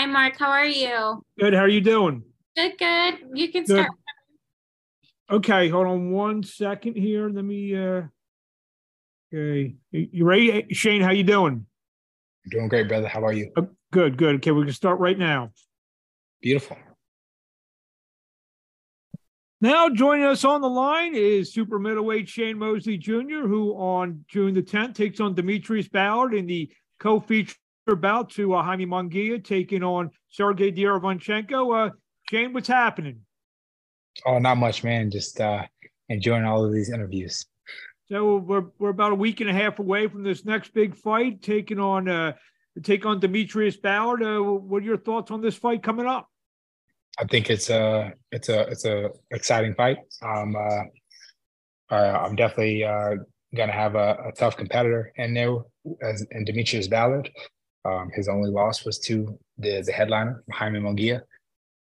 Hi, Mark. How are you? Good. How are you doing? Good, good. You can Good. start. Okay, hold on one second here. Let me. uh Okay, you you ready, Shane? How you doing? Doing great, brother. How are you? Uh, good, good. Okay, we can start right now. Beautiful. Now joining us on the line is super middleweight Shane Mosley Jr., who on June the 10th takes on D'Mitrus Ballard in the co-feature bout to uh, Jaime Munguia taking on Sergey Derevyanchenko. Uh, Shane, what's happening? Oh, not much, man. Just uh enjoying all of these interviews. So we're we're about a week and a half away from this next big fight, taking on uh take on D'Mitrus Ballard. Uh, what are your thoughts on this fight coming up? I think it's a it's a it's a exciting fight. Um, uh, uh, I'm definitely uh, gonna have a, a tough competitor in there as in D'Mitrus Ballard. Um, his only loss was to the the headliner Jaime Munguia,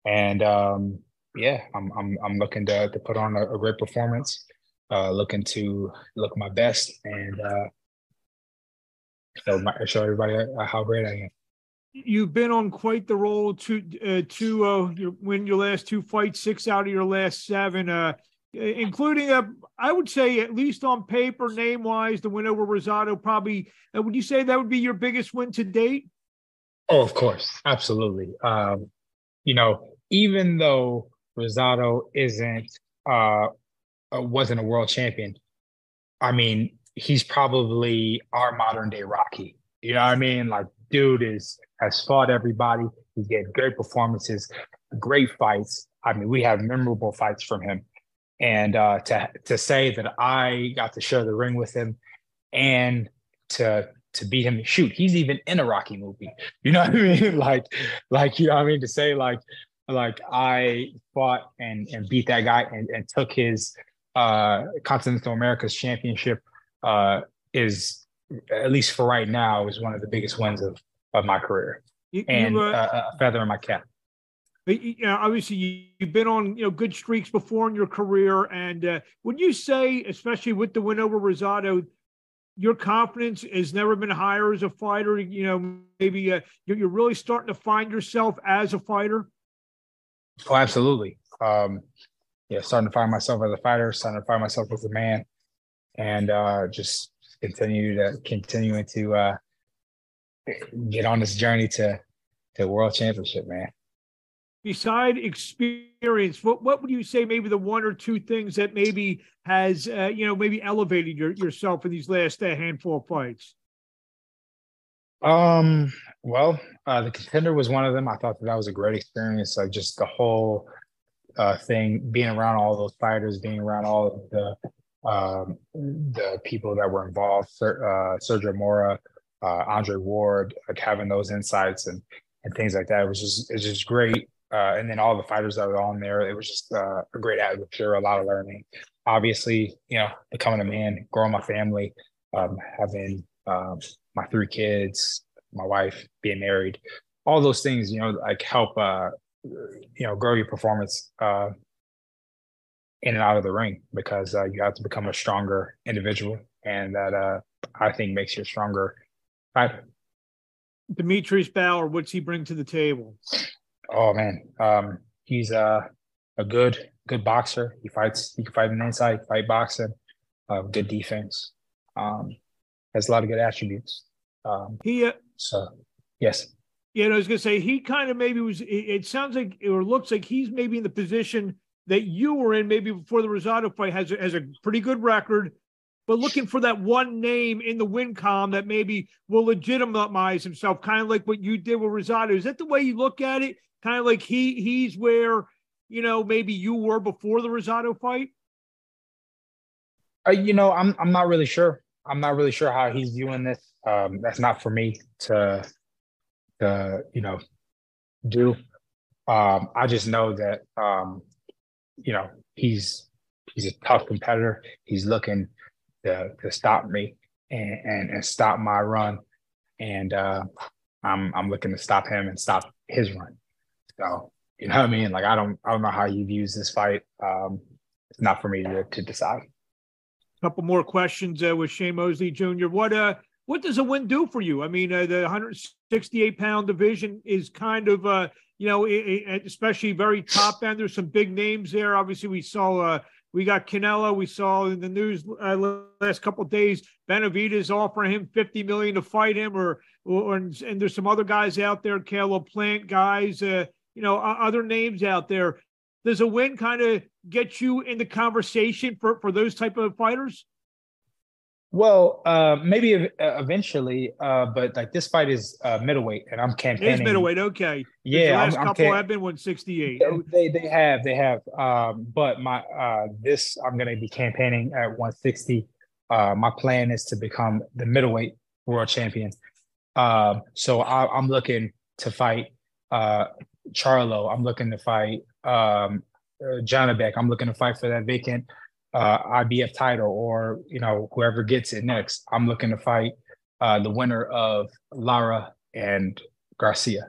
and um, yeah, I'm I'm I'm looking to to put on a, a great performance. Uh, looking to look my best and uh, show my, show everybody uh, how great I am. You've been on quite the roll to uh, to uh, your, win your last two fights, six out of your last seven, uh, including a I would say at least on paper, name wise, the win over Rosado. Probably uh, would you say that would be your biggest win to date? Oh, of course, absolutely. Um, you know, even though Rosado isn't uh, uh, wasn't a world champion, I mean, he's probably our modern day Rocky. You know what I mean? Like, dude is has fought everybody. He's getting great performances, great fights. I mean, we have memorable fights from him. And uh, to to say that I got to share the ring with him, and to to beat him, shoot, he's even in a Rocky movie. You know what I mean? like, like you know what I mean? To say like, like I fought and and beat that guy and, and took his uh Continental America's championship uh is at least for right now is one of the biggest wins of of my career You, and you, uh, uh, a feather in my cap. You know, obviously you, you've been on you know good streaks before in your career, and uh, would you say, especially with the win over Rosado, your confidence has never been higher as a fighter? You know, maybe uh, you're, you're really starting to find yourself as a fighter. Oh, absolutely. Um, yeah, starting to find myself as a fighter, starting to find myself as a man, and uh, just continue to continuing to uh, get on this journey to to world championship, man. Beside experience, what what would you say? Maybe the one or two things that maybe has uh, you know maybe elevated your, yourself in these last uh, handful of fights. Um, well, uh, the contender was one of them. I thought that that was a great experience. Like just the whole uh, thing, being around all those fighters, being around all of the um, the people that were involved, uh, Sergio Mora, uh, Andre Ward, like having those insights and and things like that. It was just it's just great. Uh, and then all the fighters that were on there, it was just uh, a great atmosphere, a lot of learning. Obviously, you know, becoming a man, growing my family, um, having um, my three kids, my wife, being married, all those things, you know, like help, uh, you know, grow your performance uh, in and out of the ring because uh, you have to become a stronger individual, and that uh, I think makes you a stronger fighter. D'Mitrus Ballard, what's he bring to the table? Oh man, um, he's uh, a good good boxer. He fights. He can fight an inside, fight boxing, uh, good defense. Um, has a lot of good attributes. Um, He, uh, so yes, you know, I was gonna say he kind of maybe was. It, it sounds like or looks like he's maybe in the position that you were in maybe before the Rosado fight. Has a, has a pretty good record, but looking for that one name in the win column that maybe will legitimize himself, kind of like what you did with Rosado. Is that the way you look at it? Kind of like he he's where you know maybe you were before the Rosado fight. uh, you know, I'm I'm not really sure. I'm not really sure how he's viewing this. Um, that's not for me to to you know do. Um, I just know that um, you know he's he's a tough competitor. He's looking to to stop me and and, and stop my run, and uh, I'm I'm looking to stop him and stop his run. So you know what I mean? Like I don't I don't know how he views this fight. Um, it's not for me to to decide. couple more questions uh, with Shane Mosley Jr. What uh what does a win do for you? I mean, uh, the 168 pound division is kind of, uh, you know, especially very top end. There's some big names there. Obviously, we saw, uh, we got Canelo. We saw in the news uh, last couple days, Benavidez offering him 50 million to fight him, or, or and there's some other guys out there, Caleb Plant guys, uh, you know, other names out there. Does a win kind of get you in the conversation for for those type of fighters? Well, uh, maybe uh, eventually, uh, but like this fight is uh, middleweight, and I'm campaigning. It is middleweight, okay. Yeah, the last I'm, couple I'm have been 168. They they have they have, um, but my uh, this I'm going to be campaigning at 160. Uh, my plan is to become the middleweight world champion. Um, so I, am looking to fight uh, Charlo. I'm looking to fight um, uh, Janibek. I'm looking to fight for that vacant uh, IBF title or you know whoever gets it next. I'm looking to fight uh, the winner of Lara and Garcia.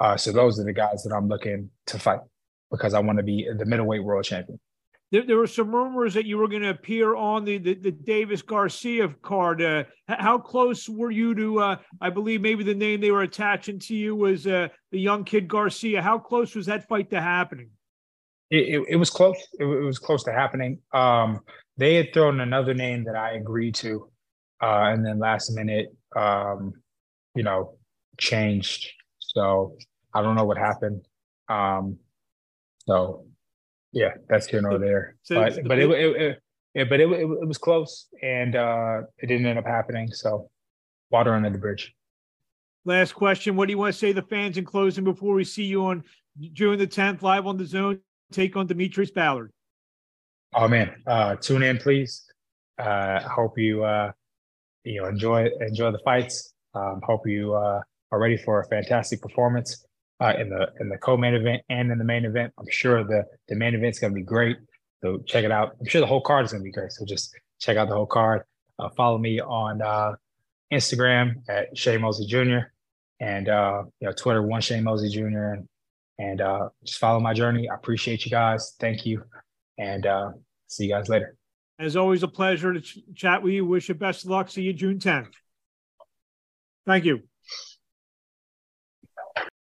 Uh, so those are the guys that I'm looking to fight because I want to be the middleweight world champion. There, there were some rumors that you were going to appear on the, the, the Davis Garcia card. Uh, how close were you to? Uh, I believe maybe the name they were attaching to you was uh, the young kid Garcia. How close was that fight to happening? It, it, it was close. It, it, was close to happening. Um, they had thrown another name that I agreed to, uh, and then last minute, um, you know, changed. So I don't know what happened. Um, so yeah, that's here nor there. So but but it, it, it, but it, it, it was close, and uh, it didn't end up happening. So water under the bridge. Last question. What do you want to say to the fans in closing before we see you on June the 10th live on DAZN take on D'Mitrus Ballard? Oh man, uh, tune in, please. Uh, hope you uh, you know enjoy enjoy the fights. Um, hope you uh, are ready for a fantastic performance uh, in the in the co-main event and in the main event. I'm sure the the main event is going to be great. So check it out. I'm sure the whole card is going to be great. So just check out the whole card. Uh, follow me on uh, Instagram at Shane Mosley Jr. and uh, you know Twitter one Shane Mosley Jr. and and uh, just follow my journey. I appreciate you guys. Thank you. And uh, see you guys later. As always, a pleasure to ch- chat with you. Wish you best of luck. See you June 10th. Thank you.